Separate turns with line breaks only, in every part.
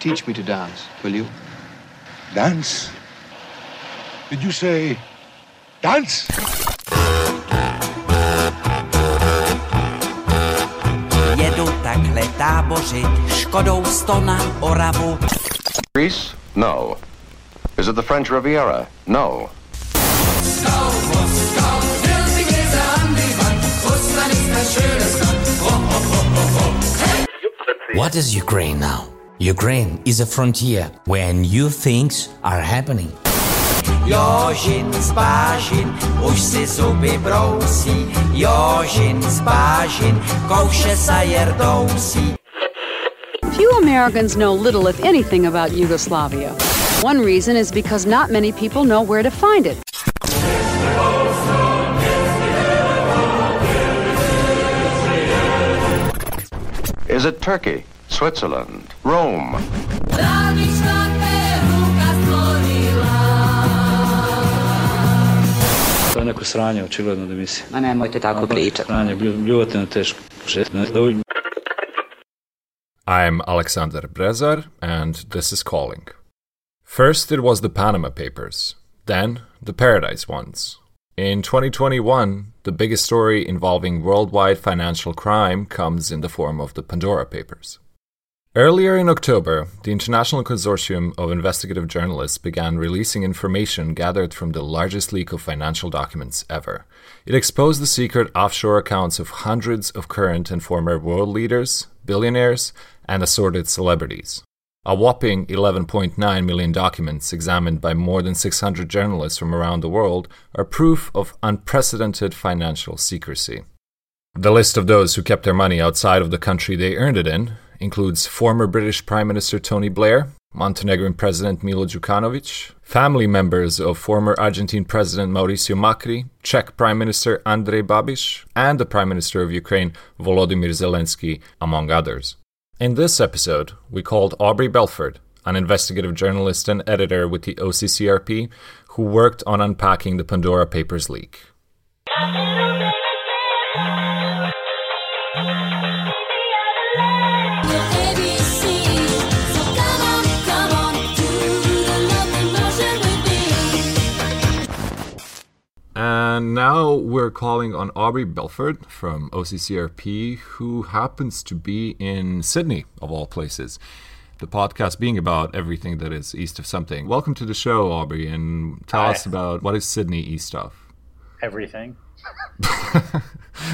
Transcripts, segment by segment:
Teach me to dance, will you?
Dance? Did you say dance?
Jedu takhle tábořit Škodou sto na Oravu.
Greece? No. Is it the French Riviera? No.
What is Ukraine now? Ukraine is a frontier where new things are happening.
Jožin z bažin už si zuby brousí. Jožin z bažin kouše sa jerdousí.
Few Americans know little, if anything, about Yugoslavia. One reason is because not many people know where to find it.
Is it Turkey? Switzerland? Rome?
To je neko sranje, očigledno da misli.
Ma nemojte tako pričati.
Sranje, blju- bljuvotina teško.
I'm Alexander Brezar, and this is Calling. First, it was the Panama Papers, then, the Paradise ones. In 2021, the biggest story involving worldwide financial crime comes in the form of the Pandora Papers. Earlier in October, the International Consortium of Investigative Journalists began releasing information gathered from the largest leak of financial documents ever. It exposed the secret offshore accounts of hundreds of current and former world leaders, billionaires, and assorted celebrities. A whopping 11.9 million documents examined by more than 600 journalists from around the world are proof of unprecedented financial secrecy. The list of those who kept their money outside of the country they earned it in includes former British Prime Minister Tony Blair, Montenegrin President Milo Djukanovic, family members of former Argentine President Mauricio Macri, Czech Prime Minister Andrej Babiš, and the Prime Minister of Ukraine Volodymyr Zelensky, among others. In this episode, we called Aubrey Belford, an investigative journalist and editor with the OCCRP, who worked on unpacking the Pandora Papers leak. And now we're calling on Aubrey Belford from OCCRP, who happens to be in Sydney, of all places. The podcast being about everything that is east of something. Welcome to the show, Aubrey, and tell
Hi.
us about what is Sydney east of?
everything.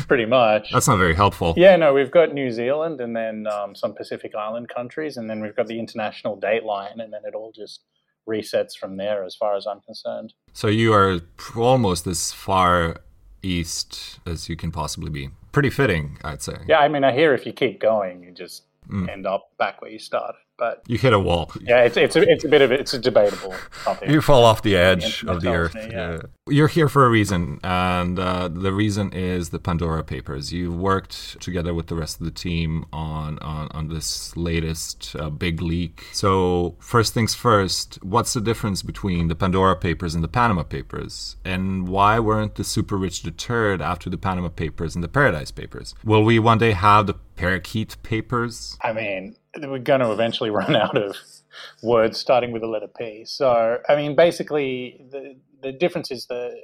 Pretty much.
That's not very helpful.
yeah, no, we've got New Zealand and then um, some Pacific Island countries, and then we've got the international date line, and then it all just resets from there as far as I'm concerned.
So you are almost as far east as you can possibly be. Pretty fitting, I'd say.
Yeah, I mean, I hear if you keep going, you just
Mm.
end up back where you started. But
You hit a wall.
yeah, it's it's a, it's a bit of it's a debatable topic.
You fall off the edge of the earth.
me, yeah.
Yeah. You're here for a reason, and uh, the reason is the Pandora Papers. You've worked together with the rest of the team on on, on this latest uh, big leak. So first things first, what's the difference between the Pandora Papers and the Panama Papers, and why weren't the super rich deterred after the Panama Papers and the Paradise Papers? Will we one day have the Parakeet Papers?
I mean, we're going to eventually run out of words starting with the letter P. So, I mean, basically, the, the difference is the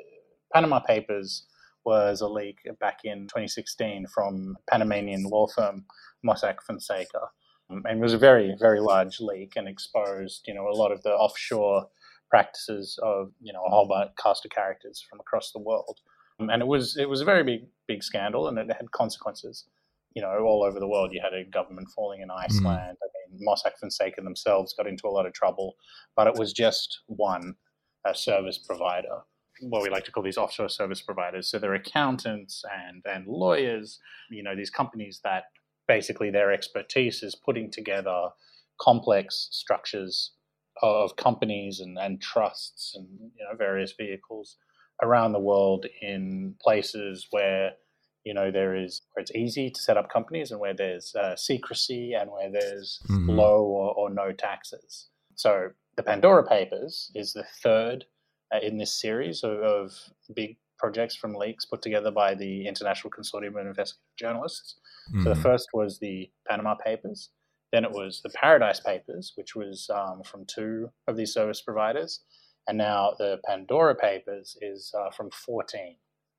Panama Papers was a leak back in 2016 from Panamanian law firm Mossack Fonseca. Um, And it was a very, very large leak and exposed, you know, a lot of the offshore practices of, you know, a whole bunch cast of characters from across the world. Um, And it was it was a very big big scandal, and it had consequences you know, all over the world. You had a government falling in Iceland. I mean, Mossack Fonseca themselves got into a lot of trouble, but it was just one uh, service provider, what we like to call these offshore service providers. So they're accountants and and lawyers. You know, these companies that basically their expertise is putting together complex structures of companies and, and trusts and you know various vehicles around the world in places where you know there is where it's easy to set up companies and where there's uh, secrecy and where there's
Mhm.
low or, or no taxes so the pandora papers is the third uh, in this series of, of big projects from leaks put together by the international consortium of investigative journalists so the
Mhm.
first was the panama papers Then it was the Paradise Papers, which was um, from two of these service providers. And now the Pandora Papers is uh, from 14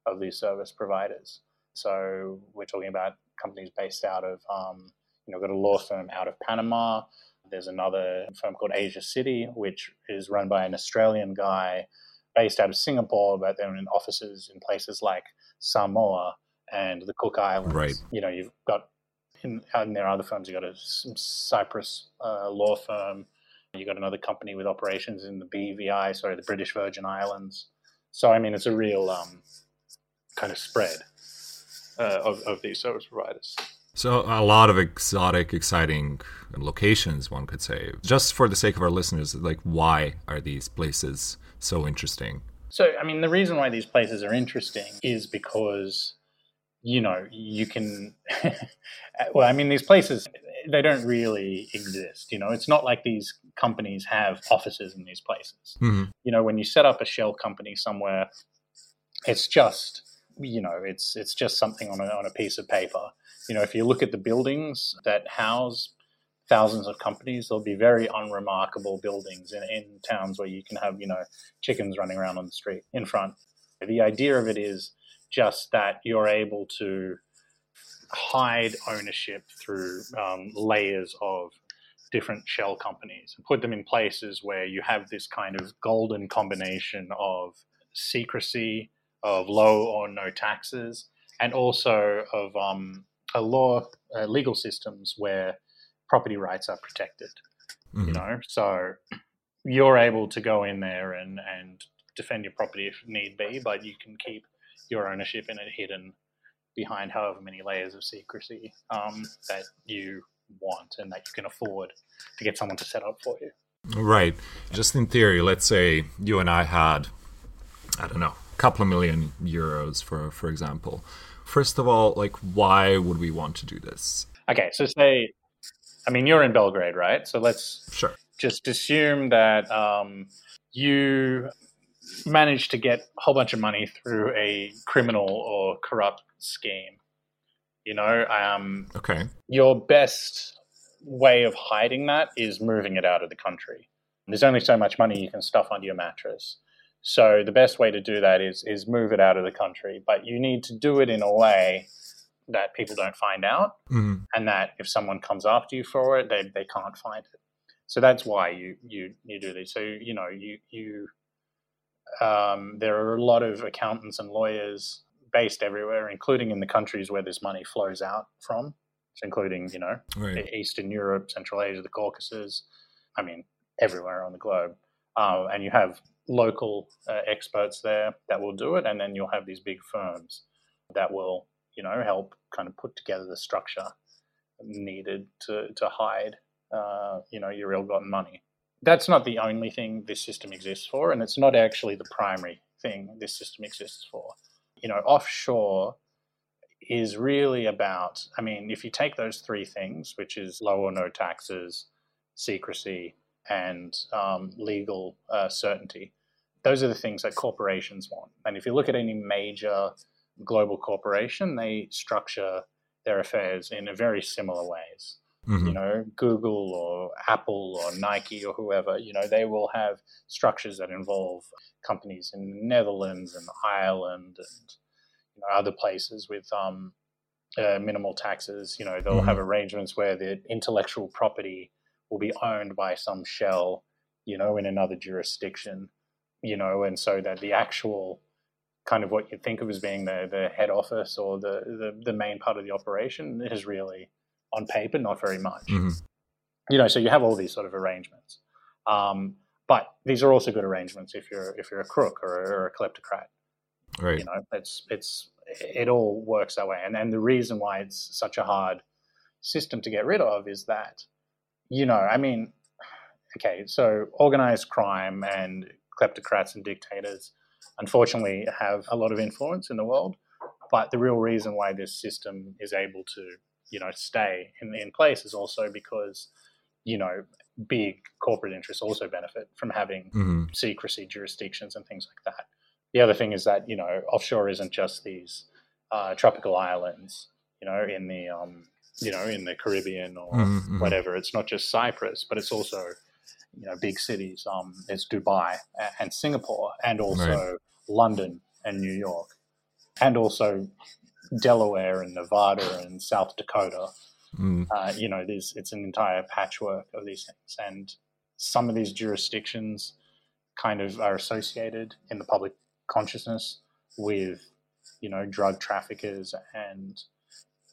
of these service providers. So we're talking about companies based out of, um, you know, got a law firm out of Panama. There's another firm called Asiaciti, which is run by an Australian guy based out of Singapore, but they're in offices in places like Samoa and the Cook Islands.
Right.
You know, you've got in, in there are other firms. You've got a Cyprus uh, law firm. You've got another company with operations in the BVI, sorry, the British Virgin Islands. So, I mean, it's a real um, kind of spread uh, of, of these service providers.
So, a lot of exotic, exciting locations, one could say. Just for the sake of our listeners, like, why are these places so interesting?
So, I mean, the reason why these places are interesting is because you know, you can, well, I mean, these places, they don't really exist. You know, it's not like these companies have offices in these places.
Mm-hmm.
You know, when you set up a shell company somewhere, it's just, you know, it's it's just something on a, on a piece of paper. You know, if you look at the buildings that house thousands of companies, they'll be very unremarkable buildings in, in towns where you can have, you know, chickens running around on the street in front. The idea of it is just that you're able to hide ownership through um, layers of different shell companies and put them in places where you have this kind of golden combination of secrecy, of low or no taxes, and also of um, a law, uh, legal systems where property rights are protected. Mm-hmm. You know, so you're able to go in there and and defend your property if need be, but you can keep your ownership in it hidden behind however many layers of secrecy um, that you want and that you can afford to get someone to set up for you.
Right. Just in theory, let's say you and I had, I don't know, couple of million euros, for for example. First of all, like, why would we want to do this?
Okay, so say, I mean, you're in Belgrade, right? So let's
sure
just assume that um, you managed to get a whole bunch of money through a criminal or corrupt scheme. You know, um,
okay.
Your best way of hiding that is moving it out of the country. There's only so much money you can stuff under your mattress. So the best way to do that is is move it out of the country, but you need to do it in a way that people don't find out,
mm-hmm.
and that if someone comes after you for it, they, they can't find it. So that's why you you you do this. So you know you you um, there are a lot of accountants and lawyers based everywhere, including in the countries where this money flows out from, including, you know,
right.
Eastern Europe, Central Asia, the Caucasus, I mean, everywhere on the globe. Uh, and you have local uh, experts there that will do it, and then you'll have these big firms that will, you know, help kind of put together the structure needed to, to hide, uh, you know, your ill-gotten money that's not the only thing this system exists for, and it's not actually the primary thing this system exists for. You know, offshore is really about, I mean, if you take those three things, which is low or no taxes, secrecy, and um, legal uh, certainty, those are the things that corporations want. And if you look at any major global corporation, they structure their affairs in a very similar ways.
Mm-hmm.
You know, Google or Apple or Nike or whoever, you know, they will have structures that involve companies in the Netherlands and Ireland and you know, other places with um, uh, minimal taxes. You know, they'll mm-hmm. have arrangements where the intellectual property will be owned by some shell, you know, in another jurisdiction, you know, and so that the actual kind of what you think of as being the, the head office or the, the, the main part of the operation is really on paper, not very much.
Mm-hmm.
You know, so you have all these sort of arrangements. Um, but these are also good arrangements if you're if you're a crook or, or a kleptocrat.
Right.
You know, it's it's it all works that way. And and the reason why it's such a hard system to get rid of is that, you know, I mean, okay, so organized crime and kleptocrats and dictators unfortunately have a lot of influence in the world. But the real reason why this system is able to you know stay in, in place is also because you know big corporate interests also benefit from having
mm-hmm.
secrecy jurisdictions and things like that. The other thing is that you know offshore isn't just these uh, tropical islands, you know, in the um, you know, in the Caribbean or
Mhm, mhm.
whatever. It's not just Cyprus, but it's also, you know, big cities. Um, there's Dubai and Singapore, and also London and New York, and also Delaware and Nevada and South Dakota.
Mm,
Uh, you know, there's it's an entire patchwork of these things, and some of these jurisdictions kind of are associated in the public consciousness with, you know, drug traffickers and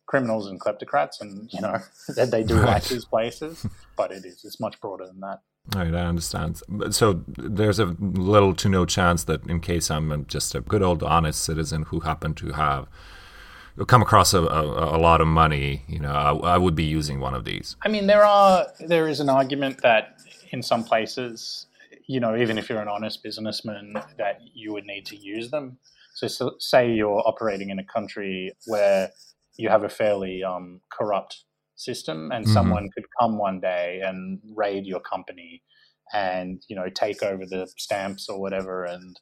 criminals and kleptocrats, and you know that they do like these places, but it is it's much broader than that.
Right, I understand. So there's a little to no chance that in case I'm just a good old honest citizen who happen to have come across a, a, a lot of money, you know, I, I would be using one of these.
I mean, there are there is an argument that in some places, you know, even if you're an honest businessman, that you would need to use them. So, so say you're operating in a country where you have a fairly um, corrupt system, and
Mhm.
someone could come one day and raid your company, and you know, take over the stamps or whatever, and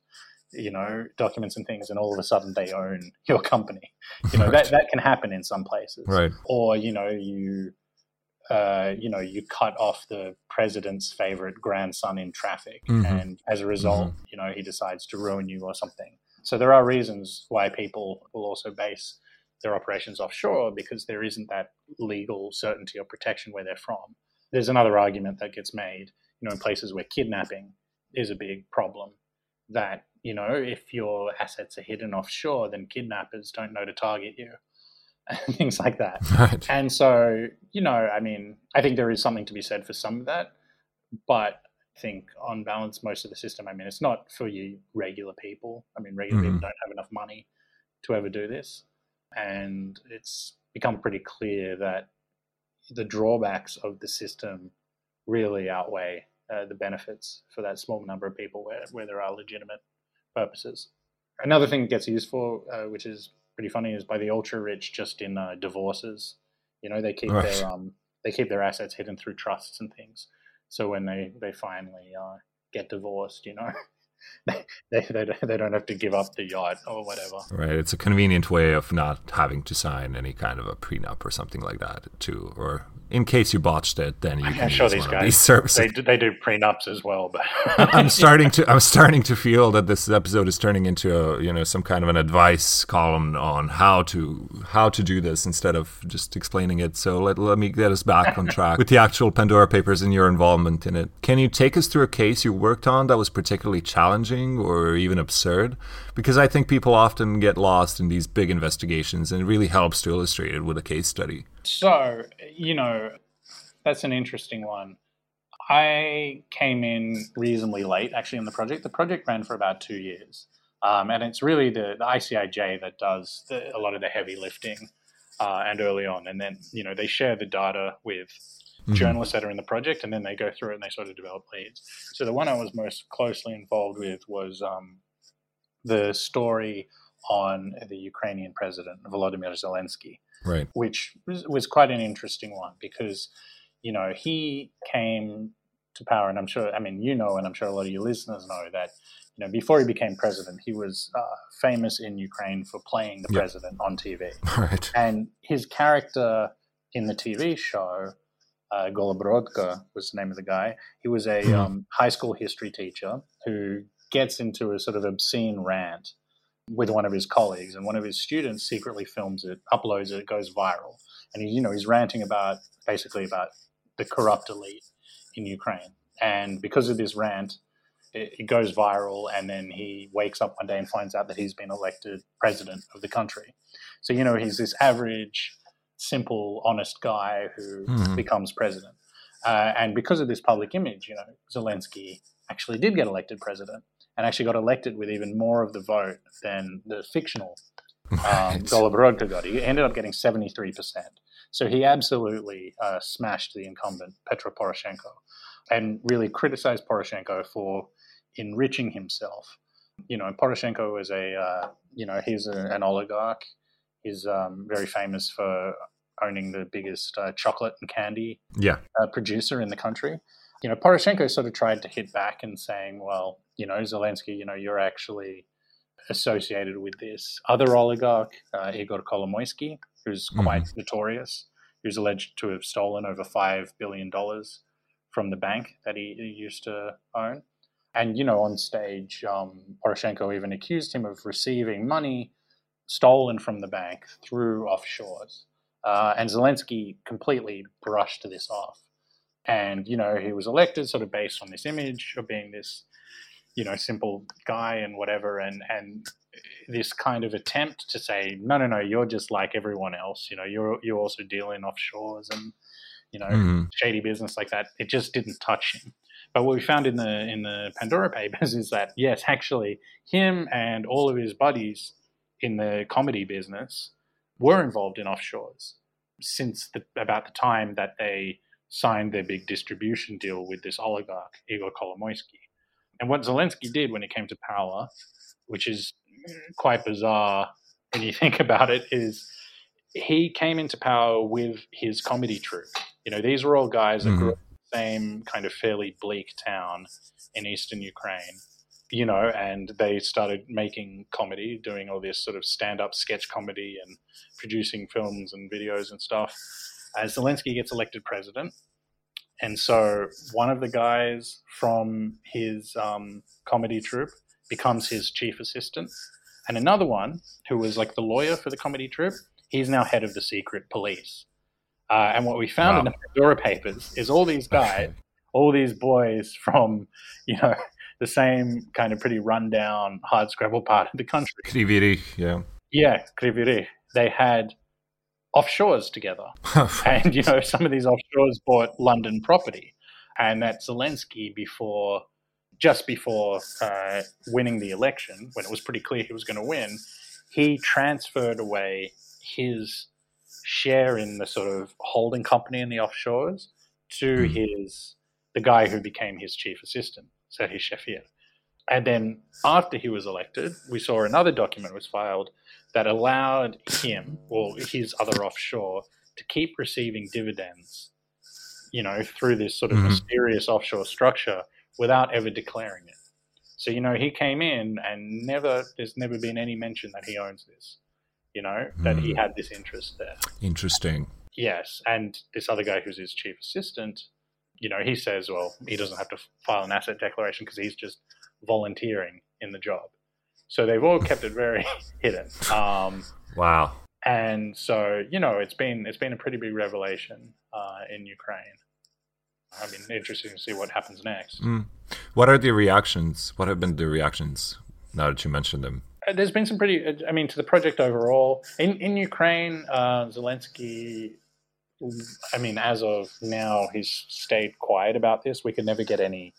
you know, documents and things, and all of a sudden they own your company. You know, that
Right.
that can happen in some places
Right.
or you know you uh, you know you cut off the president's favorite grandson in traffic
Mhm.
and as a result you know he decides to ruin you or something so there are reasons why people will also base their operations offshore because there isn't that legal certainty or protection where they're from there's another argument that gets made you know in places where kidnapping is a big problem that you know if your assets are hidden offshore then kidnappers don't know to target you and things like that
Right.
and so, you know, I mean, I think there is something to be said for some of that, but I think on balance, most of the system, I mean, it's not for you regular people. I mean, regular
Mhm.
people don't have enough money to ever do this. And it's become pretty clear that the drawbacks of the system really outweigh uh, the benefits for that small number of people where, where there are legitimate purposes. Another thing it gets used for, uh, which is pretty funny, is by the ultra rich just in uh, divorces. You know, they keep
Right.
their um, they keep their assets hidden through trusts and things. So when they they finally uh, get divorced, you know, they, they they don't- they don't have to give up the yacht or whatever.
Right. It's a convenient way of not having to sign any kind of a prenup or something like that, too. Or in case you botched it, then you can
sure
use
these guys
these services.
they do, they do prenups as well, but
I'm starting to I'm starting to feel that this episode is turning into a you know some kind of an advice column on how to how to do this instead of just explaining it. So let let me get us back on track with the actual Pandora Papers and your involvement in it. Can you take us through a case you worked on that was particularly challenging or even absurd? Because I think people often get lost in these big investigations, and it really helps to illustrate it with a case study.
So, you know, that's an interesting one. I came in reasonably late, actually, in the project. The project ran for about two years. Um, and it's really the, the ICIJ that does the, a lot of the heavy lifting uh, and early on. And then, you know, they share the data with journalists that are in the project and then they go through it and they sort of develop leads. So the one I was most closely involved with was um, the story on the Ukrainian president, Volodymyr Zelensky
Right.
which was, was quite an interesting one because, you know, he came to power, and I'm sure, I mean, you know, and I'm sure a lot of your listeners know that, you know, before he became president, he was uh, famous in Ukraine for playing the
Yeah.
president on TV.
Right.
And his character in the TV show, uh, Goloborodko was the name of the guy. He was a
Mhm.
um, high school history teacher who gets into a sort of obscene rant with one of his colleagues, and one of his students secretly films it, uploads it, it goes viral, and he, you know, he's ranting about basically about the corrupt elite in Ukraine, and because of this rant, it, it goes viral, and then he wakes up one day and finds out that he's been elected president of the country. So you know, he's this average, simple, honest guy who
Mhm.
becomes president, uh, and because of this public image, you know, Zelensky actually did get elected president and actually got elected with even more of the vote than the fictional um,
Right.
Got. He ended up getting 73%. So he absolutely uh, smashed the incumbent, Petro Poroshenko, and really criticized Poroshenko for enriching himself. You know, Poroshenko is a, uh, you know, he's a, an oligarch. He's um, very famous for owning the biggest uh, chocolate and candy
Yeah.
uh, producer in the country. You know, Poroshenko sort of tried to hit back and saying, well, you know, Zelensky, you know, you're actually associated with this other oligarch, uh, Igor Kolomoisky, who's quite notorious. who's alleged to have stolen over $5 billion from the bank that he, he used to own. And, you know, on stage, um, Poroshenko even accused him of receiving money stolen from the bank through offshores. Uh, and Zelensky completely brushed this off. And, you know, he was elected sort of based on this image of being this, you know, simple guy and whatever. And, and this kind of attempt to say, no, no, no, you're just like everyone else. You know, you're, you also deal in offshores and, you know, mm-hmm. shady business like that. It just didn't touch him. But what we found in the in the Pandora Papers is that yes, actually, him and all of his buddies in the comedy business were involved in offshores since the, about the time that they signed their big distribution deal with this oligarch Igor Kolomoisky. And what Zelensky did when he came to power, which is quite bizarre when you think about it, is he came into power with his comedy troupe. You know, these were all guys that mm-hmm. grew up in the same kind of fairly bleak town in eastern Ukraine you know, and they started making comedy, doing all this sort of stand up sketch comedy and producing films and videos and stuff as Zelensky gets elected president. And so one of the guys from his um, comedy troupe becomes his chief assistant. And another one, who was like the lawyer for the comedy troupe, he's now head of the secret police. Uh, and what we found wow. in the Pandora Papers is all these guys, all these boys from, you know, the same kind of pretty rundown hard scrabble part of the country.
Kryvyi Rih, yeah.
Yeah, Kryvyi Rih. They had offshores together. and, you know, some of these offshores bought London property. And that Zelensky, before, just before uh, winning the election, when it was pretty clear he was going to win, he transferred away his share in the sort of holding company in the offshores to mm. his the guy who became his chief assistant. Serhiy Shefir. And then after he was elected, we saw another document was filed that allowed him or his other offshore to keep receiving dividends, you know, through this sort of mm-hmm. mysterious offshore structure without ever declaring it. So, you know, he came in and never, there's never been any mention that he owns this, you know, that mm. he had this interest there.
Interesting.
Yes. And this other guy who's his chief assistant, you know, he says, well, he doesn't have to file an asset declaration because he's just volunteering in the job. So they've all kept it very hidden. Um,
wow.
And so you know, it's been it's been a pretty big revelation uh, in Ukraine. I mean, interesting to see what happens next.
Mm. What are the reactions? What have been the reactions now that you mentioned them?
Uh, there's been some pretty. I mean, to the project overall in in Ukraine, uh, Zelensky I mean, as of now, he's stayed quiet about this. We could never get any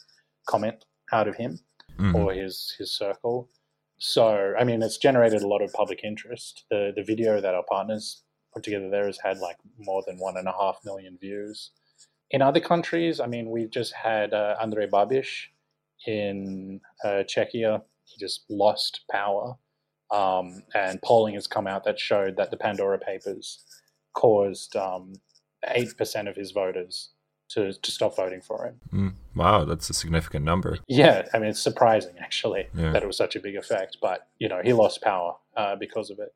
comment out of him mm-hmm. or his his circle. So, I mean, it's generated a lot of public interest. The the video that our partners put together there has had like more than one and a half million views. In other countries, I mean, we've just had uh, Andrej Babiš in uh, Czechia. He just lost power, um, and polling has come out that showed that the Pandora Papers caused um, eight percent of his voters to, to stop voting for him.
Mm, wow, that's a significant number.
Yeah, I mean it's surprising actually yeah. that it was such a big effect, but you know he lost power uh, because of it.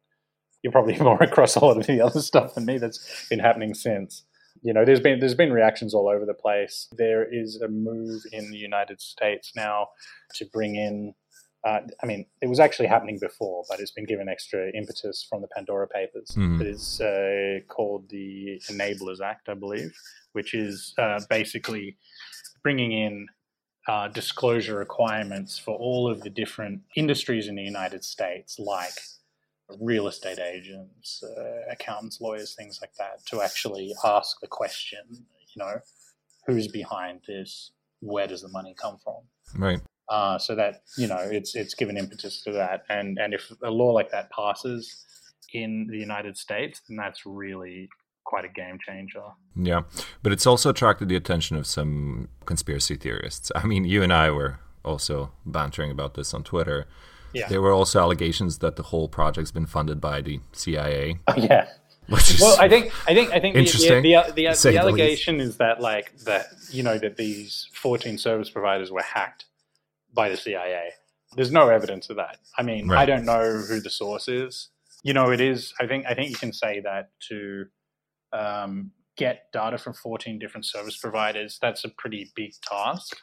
You're probably more across a lot of the other stuff than me that's been happening since. You know, there's been there's been reactions all over the place. There is a move in the United States now to bring in uh, I mean, it was actually happening before, but it's been given extra impetus from the Pandora Papers. Mm. It is uh, called the Enablers Act, I believe, which is uh, basically bringing in uh, disclosure requirements for all of the different industries in the United States, like real estate agents, uh, accountants, lawyers, things like that, to actually ask the question, you know, who's behind this? Where does the money come from?
Right.
Uh, so that you know it's it's given impetus to that, and and if a law like that passes in the United States, then that's really quite a game changer.
Yeah, but it's also attracted the attention of some conspiracy theorists. I mean, you and I were also bantering about this on Twitter. Yeah. There were also allegations that the whole project's been funded by the CIA.
Oh, yeah. well, I think I think I think the the, the, the, the allegation is that like that you know that these 14 service providers were hacked by the CIA. There's no evidence of that. I mean, right. I don't know who the source is. You know, it is. I think. I think you can say that to um, get data from 14 different service providers, that's a pretty big task.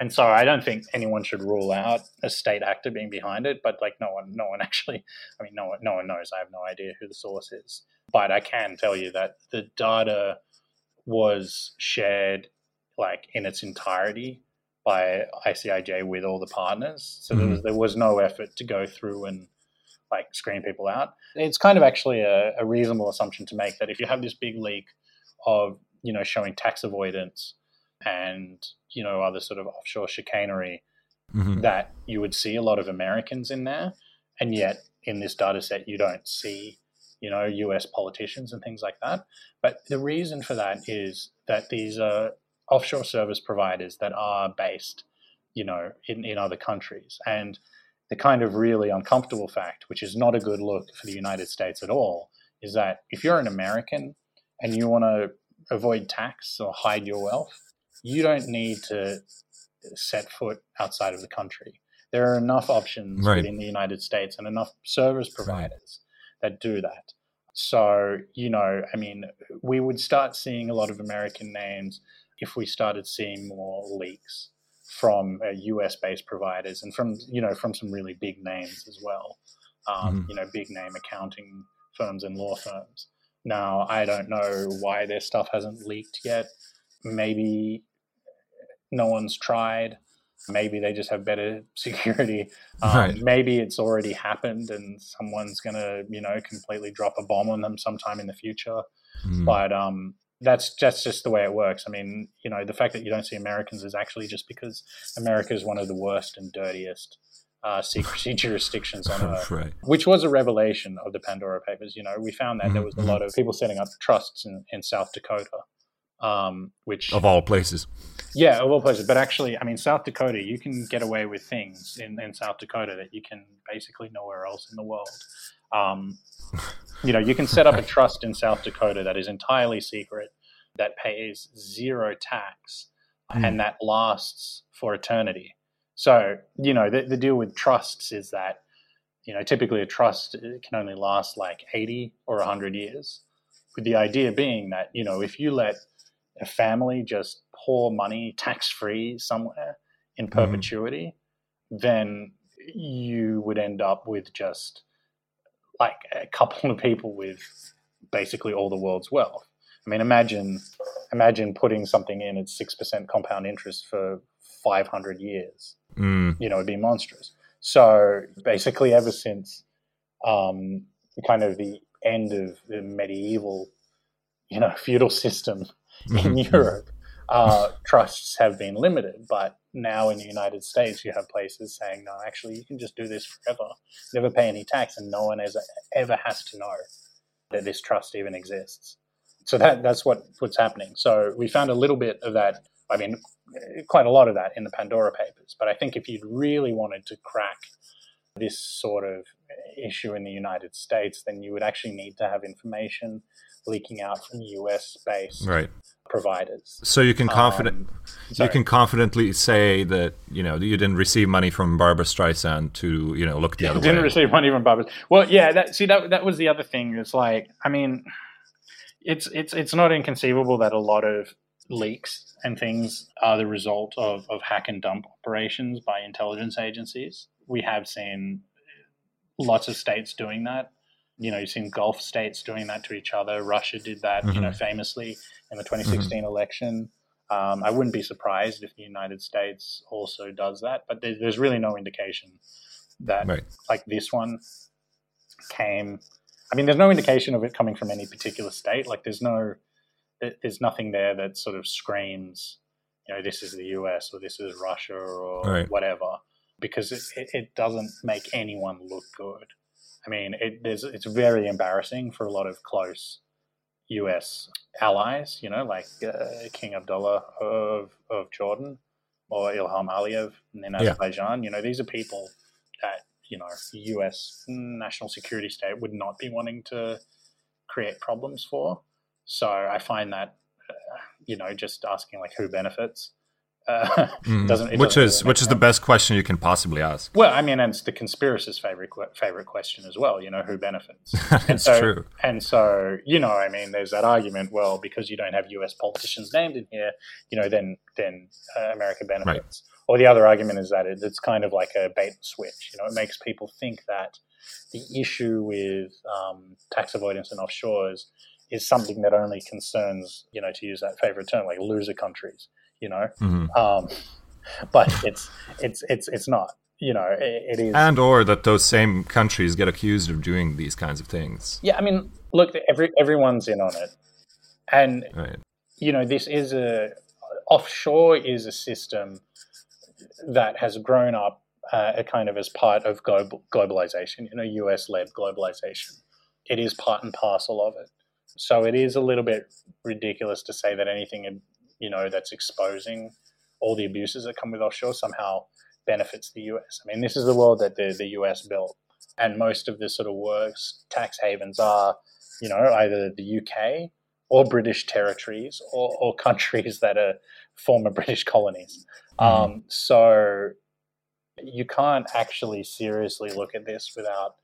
And so I don't think anyone should rule out a state actor being behind it, but like no one, no one actually, I mean, no one, no one knows. I have no idea who the source is, but I can tell you that the data was shared like in its entirety by ICIJ with all the partners. So there, was, there was no effort to go through and like screen people out. It's kind of actually a, a reasonable assumption to make that if you have this big leak of you know showing tax avoidance and you know other sort of offshore chicanery,
mm-hmm.
that you would see a lot of Americans in there, and yet in this data set you don't see you know U.S. politicians and things like that. But the reason for that is that these are offshore service providers that are based, you know, in, in other countries. And the kind of really uncomfortable fact, which is not a good look for the United States at all, is that if you're an American and you want to avoid tax or hide your wealth, you don't need to set foot outside of the country. There are enough options
Right.
within the United States and enough service providers that do that. So, you know, I mean, we would start seeing a lot of American names if we started seeing more leaks from uh, US based providers and from, you know, from some really big names as well. Um,
Mhm.
You know, big name accounting firms and law firms. Now, I don't know why their stuff hasn't leaked yet. Maybe no one's tried. Maybe they just have better security. Um,
Right.
Maybe it's already happened and someone's going to, you know, completely drop a bomb on them sometime in the future.
Mm.
But um, that's that's just the way it works. I mean, you know, the fact that you don't see Americans is actually just because America is one of the worst and dirtiest uh, secrecy jurisdictions on earth
right.
which was a revelation of the Pandora Papers. You know, we found that there was a
Mhm.
lot of people setting up trusts in, in South Dakota, um, which
Of all places.
yeah, of all places. But actually, I mean, South Dakota, you can get away with things in, in South Dakota that you can basically nowhere else in the world. Um, you know, you can set up a trust in South Dakota that is entirely secret, that pays zero tax,
Hmm.
and that lasts for eternity. So, you know, the, the deal with trusts is that, you know, typically a trust uh, can only last like 80 or 100 years, with the idea being that, you know, if you let a family just pour money tax free somewhere in perpetuity, then you would end up with just like a couple of people with basically all the world's wealth. I mean, imagine imagine putting something in at six percent compound interest for five hundred years.
Mm.
You know, it'd be monstrous. So basically, ever since um, kind of the end of the medieval, you know, feudal system in. Europe, uh, trusts have been limited. But now in the United States, you have places saying, no, actually, you can just do this forever, never pay any tax, and no one ever, ever has to know that this trust even exists. So that that's what what's happening. So we found a little bit of that. I mean, quite a lot of that in the Pandora Papers. But I think if you'd really wanted to crack this sort of issue in the United States, then you would actually need to have information leaking out from US based
Right.
providers.
So you can confident
Um,
you can confidently say that you know you didn't receive money from Barbara Streisand to you know look the other
didn't
way.
receive money from Barbara. Well, yeah, that see that that was the other thing. It's like, I mean, it's it's it's not inconceivable that a lot of leaks and things are the result of, of hack and dump operations by intelligence agencies. We have seen lots of states doing that. You know, you've seen Gulf states doing that to each other. Russia did that, you know,
Mhm.
famously in the 2016 election. Um, I wouldn't be surprised if the United States also does that, but there, there's really no indication that
Right.
like this one came. I mean, there's no indication of it coming from any particular state. Like, there's no, there's nothing there that sort of screams, you know, this is the US or this is Russia or
Right.
whatever, because it, it, it doesn't make anyone look good. I mean, it, there's, it's very embarrassing for a lot of close US allies, you know, like uh, King Abdullah of, of Jordan or Ilham Aliyev in
Yeah.
Azerbaijan. You know, these are people that, you know, the US national security state would not be wanting to create problems for. So I find that, uh, you know, just asking like who benefits Uh, doesn't, it
which
doesn't
is
really
which
make
is the best question you can possibly ask.
Well, I mean, and it's the conspiracist's favorite favorite question as well. You know, who benefits? and
It's
so,
true.
And so, you know, I mean, there's that argument. Well, because you don't have U.S. politicians named in here, you know, then then uh, America benefits. Or the other argument is that it, it's kind of like a bait and switch. You know, it makes people think that the issue with um, tax avoidance and offshores is something that only concerns, you know, to use that favorite term, like loser countries. You know,
Mhm.
um, but it's it's it's it's not. You know, it, it is.
And or that those same countries get accused of doing these kinds of things.
yeah, I mean, look, every everyone's in on it, and
Right.
you know, this is a offshore is a system that has grown up uh, a kind of as part of global globalization. You know, U.S. led globalization. It is part and parcel of it. So it is a little bit ridiculous to say that anything you know that's exposing all the abuses that come with offshore somehow benefits the US. I mean, this is the world that the, the US built, and most of the sort of worst tax havens are, you know, either the UK or British territories or, or countries that are former British colonies. Um, so you can't actually seriously look at this without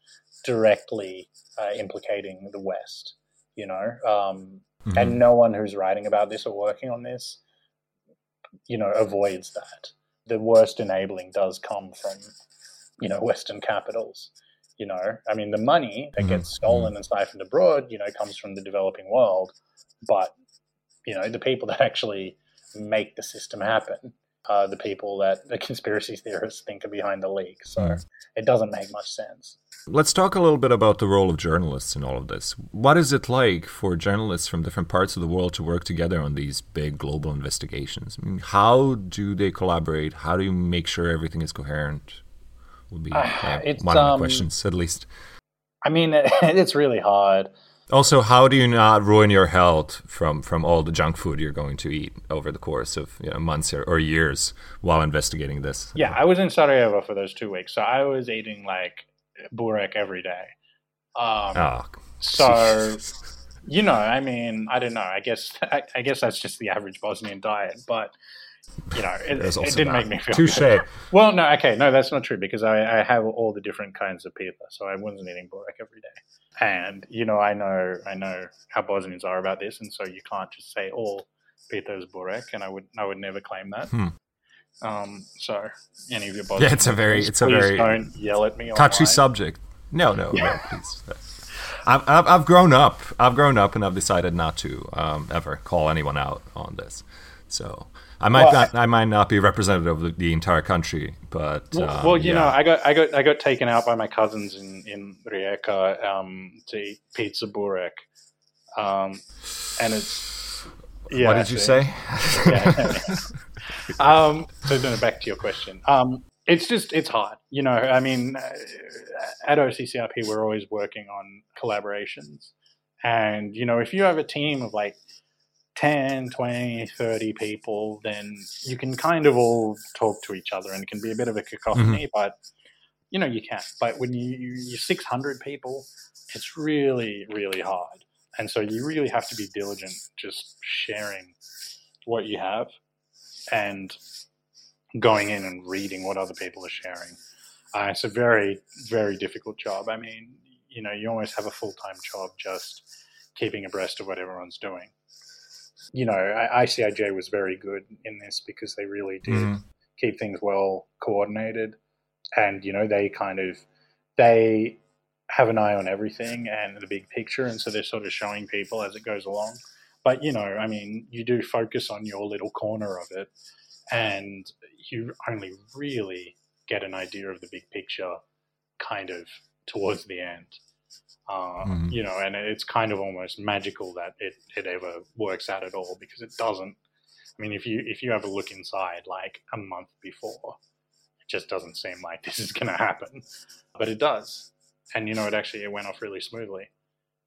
directly uh, implicating the West, you know. Um,
Mhm.
And no one who's writing about this or working on this, you know, avoids that. The worst enabling does come from, you know, Western capitals. You know, I mean, the money that
Mhm.
gets stolen and siphoned abroad, you know, comes from the developing world, but you know, the people that actually make the system happen are the people that the conspiracy theorists think are behind the leak. So
Mm.
it doesn't make much sense.
Let's talk a little bit about the role of journalists in all of this. What is it like for journalists from different parts of the world to work together on these big global investigations? I mean, how do they collaborate? How do you make sure everything is coherent? Would be
it's,
one of the
um,
questions, at least.
I mean, it's really hard.
Also, how do you not ruin your health from, from all the junk food you're going to eat over the course of you know, months or, or years while investigating this?
Yeah, I was in Sarajevo for those two weeks, so I was eating like burek every day. Um,
Oh,
so you know, I mean, I don't know. I guess I, I guess that's just the average Bosnian diet, but you know, it, it didn't
that.
make me feel
Touche.
Well, no, okay, no, that's not true because I, I have all the different kinds of pita, so I wasn't eating burek every day. And you know, I know, I know how Bosnians are about this, and so you can't just say all pita is burek, and I would, I would never claim that.
Hmm.
Um, so any of your Bosnian
Yeah, it's a very- it's a very
don't yell at me.
touchy
online.
subject. No, no, no, please. I've, I've, I've grown up. I've grown up, and I've decided not to um, ever call anyone out on this. So I might
Well,
not. I might not be representative of the, entire country, but
Well,
um,
well, you
yeah.
know, I got I got I got taken out by my cousins in in Rijeka um, to eat pizza burek, um, and it's yeah.
what did you say?
Yeah. um, so then back to your question. Um, it's just it's hard, you know. I mean, uh, at OCCRP we're always working on collaborations, and you know, if you have a team of like 10, 20, 30 people, then you can kind of all talk to each other, and it can be a bit of a cacophony, but you know you can. But when you you- you're 600 people, it's really really hard, and so you really have to be diligent, just sharing what you have and going in and reading what other people are sharing. Uh, it's a very, very difficult job. I mean, you know, you almost have a full time job just keeping abreast of what everyone's doing. You know, I- ICIJ was very good in this because they really did
Mhm.
keep things well coordinated, and you know, they kind of they have an eye on everything and the big picture, and so they're sort of showing people as it goes along. But you know, I mean, you do focus on your little corner of it, and you only really get an idea of the big picture kind of towards the end. Uh,
Mhm.
You know, and it's kind of almost magical that it, it ever works out at all because it doesn't. I mean, if you if you have a look inside like a month before, it just doesn't seem like this is going to happen, but it does. And you know, it actually it went off really smoothly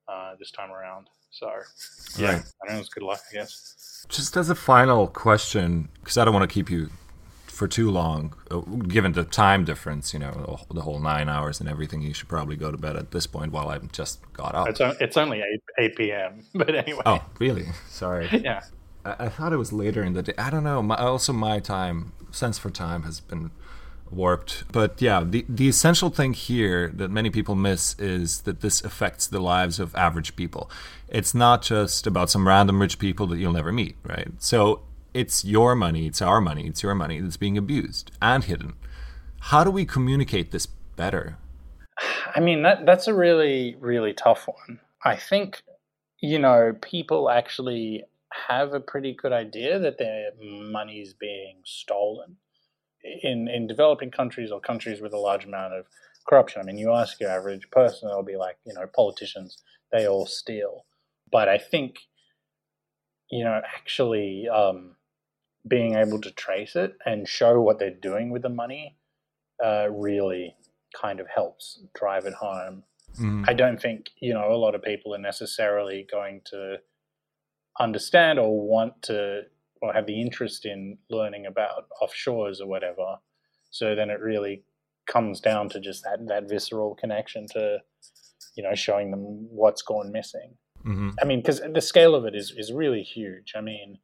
uh, this time around. So yeah,
Right.
I don't know. It's good luck, I guess.
Just as a final question, because I don't want to keep you for too long, uh, given the time difference, you know, the whole nine hours and everything, you should probably go to bed at this point while I've just got up.
It's it's only eight eight p.m. But anyway,
Oh, really? Sorry.
yeah.
I, I thought it was later in the day. I don't know. My, also, my time sense for time has been warped. But yeah, the, the essential thing here that many people miss is that this affects the lives of average people. It's not just about some random rich people that you'll never meet, right? So it's your money, it's our money, it's your money that's being abused and hidden. How do we communicate this better?
I mean, that that's a really, really tough one. I think, you know, people actually have a pretty good idea that their money is being stolen in in developing countries or countries with a large amount of corruption. I mean, you ask your average person, they'll be like, you know, politicians, they all steal. But I think, you know, actually um, being able to trace it and show what they're doing with the money uh, really kind of helps drive it home. Mm. I don't think, you know, a lot of people are necessarily going to understand or want to or have the interest in learning about offshores or whatever. So then it really comes down to just that that visceral connection to you know showing them what's gone missing. Mm-hmm. I mean, because the scale of it is is really huge. I mean,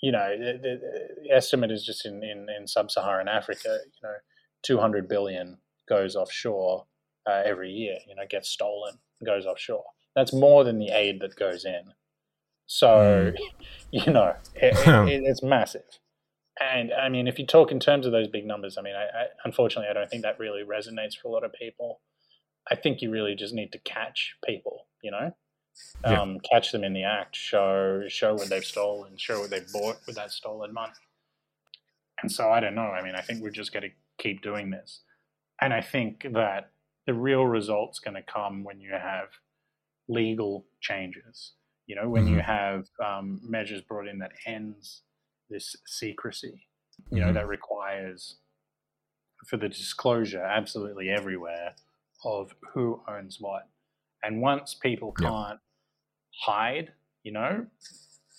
you know, the, the, estimate is just in, in, in sub-Saharan Africa, you know, 200 billion goes offshore uh, every year. You know, gets stolen, goes offshore. That's more than the aid that goes in. So, mm. you know, it, it, it's massive. And I mean, if you talk in terms of those big numbers, I mean, I, I, unfortunately, I don't think that really resonates for a lot of people. I think you really just need to catch people, you know, yeah. um, catch them in the act, show show what they've stolen, show what they've bought with that stolen money. And so I don't know. I mean, I think we're just going to keep doing this. And I think that the real result's going to come when you have legal changes you know, when mm-hmm. you have um, measures brought in that ends this secrecy, you mm-hmm. know, that requires for the disclosure absolutely everywhere of who owns what. And once people can't hide, you know,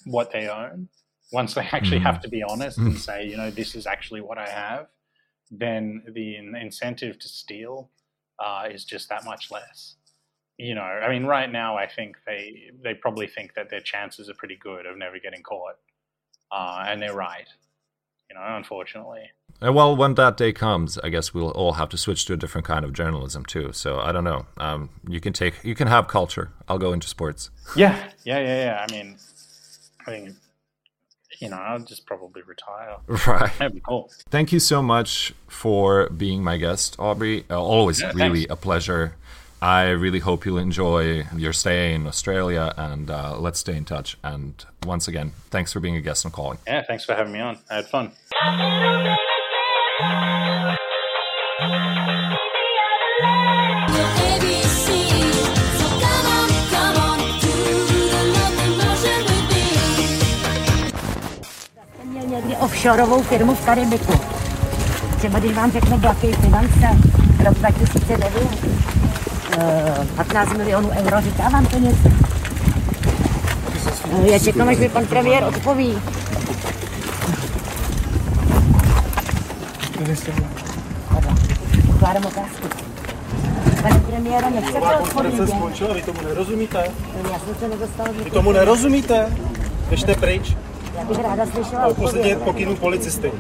what they own, once they actually mm-hmm. have to be honest and mm-hmm. say, you know, this is actually what I have, then the incentive to steal uh, is just that much less you know, I mean, right now, I think they they probably think that their chances are pretty good of never getting caught, uh, and they're right. You know, unfortunately.
And well, when that day comes, I guess we'll all have to switch to a different kind of journalism too. So I don't know. Um, you can take, you can have culture. I'll go into sports.
Yeah, yeah, yeah, yeah. I mean, I think you know, I'll just probably retire.
Right.
That'd be cool.
Thank you so much for being my guest, Aubrey. Uh, always yeah, really thanks. a pleasure. I really hope you'll enjoy your stay in Australia and uh, let's stay in touch. And once again, thanks for being a guest and calling.
Yeah, thanks for having me on. I had fun.
někdy offshoreovou firmu v Karibiku. Třeba když vám řekne, jaký finance, rok 2009, 15 milionů euro, říká vám to něco? Já čekám, až mi pan premiér odpoví. Pokládám otázku. Pane premiére, nechcete odpovědět?
skončila, vy tomu nerozumíte?
Já jsem se nedostal.
Vy tomu nerozumíte? Běžte pryč.
Já bych ráda slyšela
odpověď. pokynu policisty.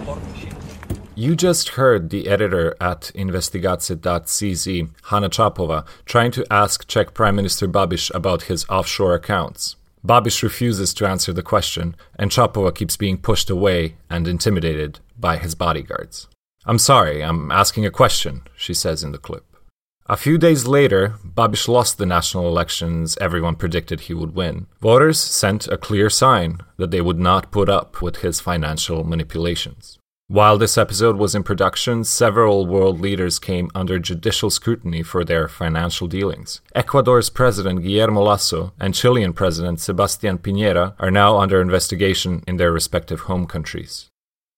You just heard the editor at Investigace.cz, Hanna Chapova, trying to ask Czech Prime Minister Babiš about his offshore accounts. Babiš refuses to answer the question, and Chapova keeps being pushed away and intimidated by his bodyguards. I'm sorry, I'm asking a question, she says in the clip. A few days later, Babiš lost the national elections everyone predicted he would win. Voters sent a clear sign that they would not put up with his financial manipulations. While this episode was in production, several world leaders came under judicial scrutiny for their financial dealings. Ecuador's President Guillermo Lasso and Chilean President Sebastian Piñera are now under investigation in their respective home countries.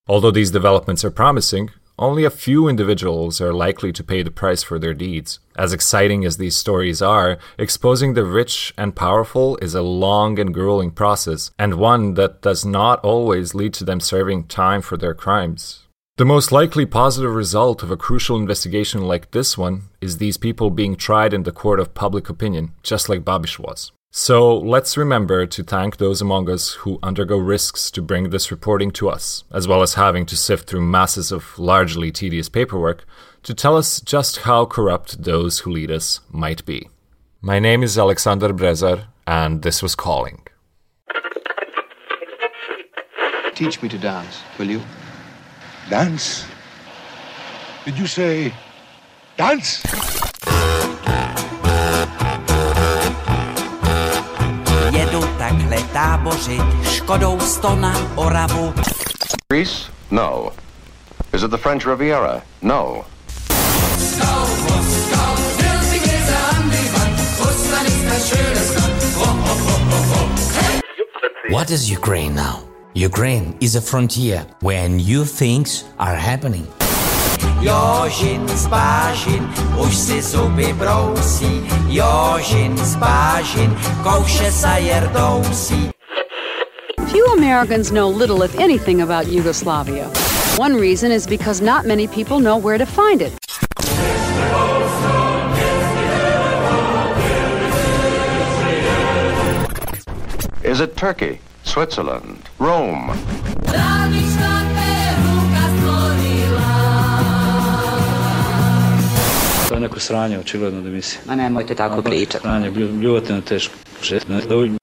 Although these developments are promising, only a few individuals are likely to pay the price for their deeds. As exciting as these stories are, exposing the rich and powerful is a long and grueling process, and one that does not always lead to them serving time for their crimes. The most likely positive result of a crucial investigation like this one is these people being tried in the court of public opinion, just like Babiš was. So let's remember to thank those among us who undergo risks to bring this reporting to us, as well as having to sift through masses of largely tedious paperwork to tell us just how corrupt those who lead us might be. My name is Alexander Brezar, and this was Calling.
Teach me to dance, will you?
Dance? Did you say dance?
Takhle tábořit Škodou sto na Oravu
Greece? No. Is it the French Riviera? No.
What is Ukraine now? Ukraine is a frontier where new things are happening.
Jožin z bažin už si zuby brousí Jožin z bažin kouše sa jerdousí
Few Americans know little, if anything, about Yugoslavia. One reason is because not many people know where to find it.
Is it Turkey? Switzerland? Rome?
Neko sranje, očigledno da misli.
Ma nemojte tako pričati.
Sranje, blju- bljuvotina teško. Dovoljno.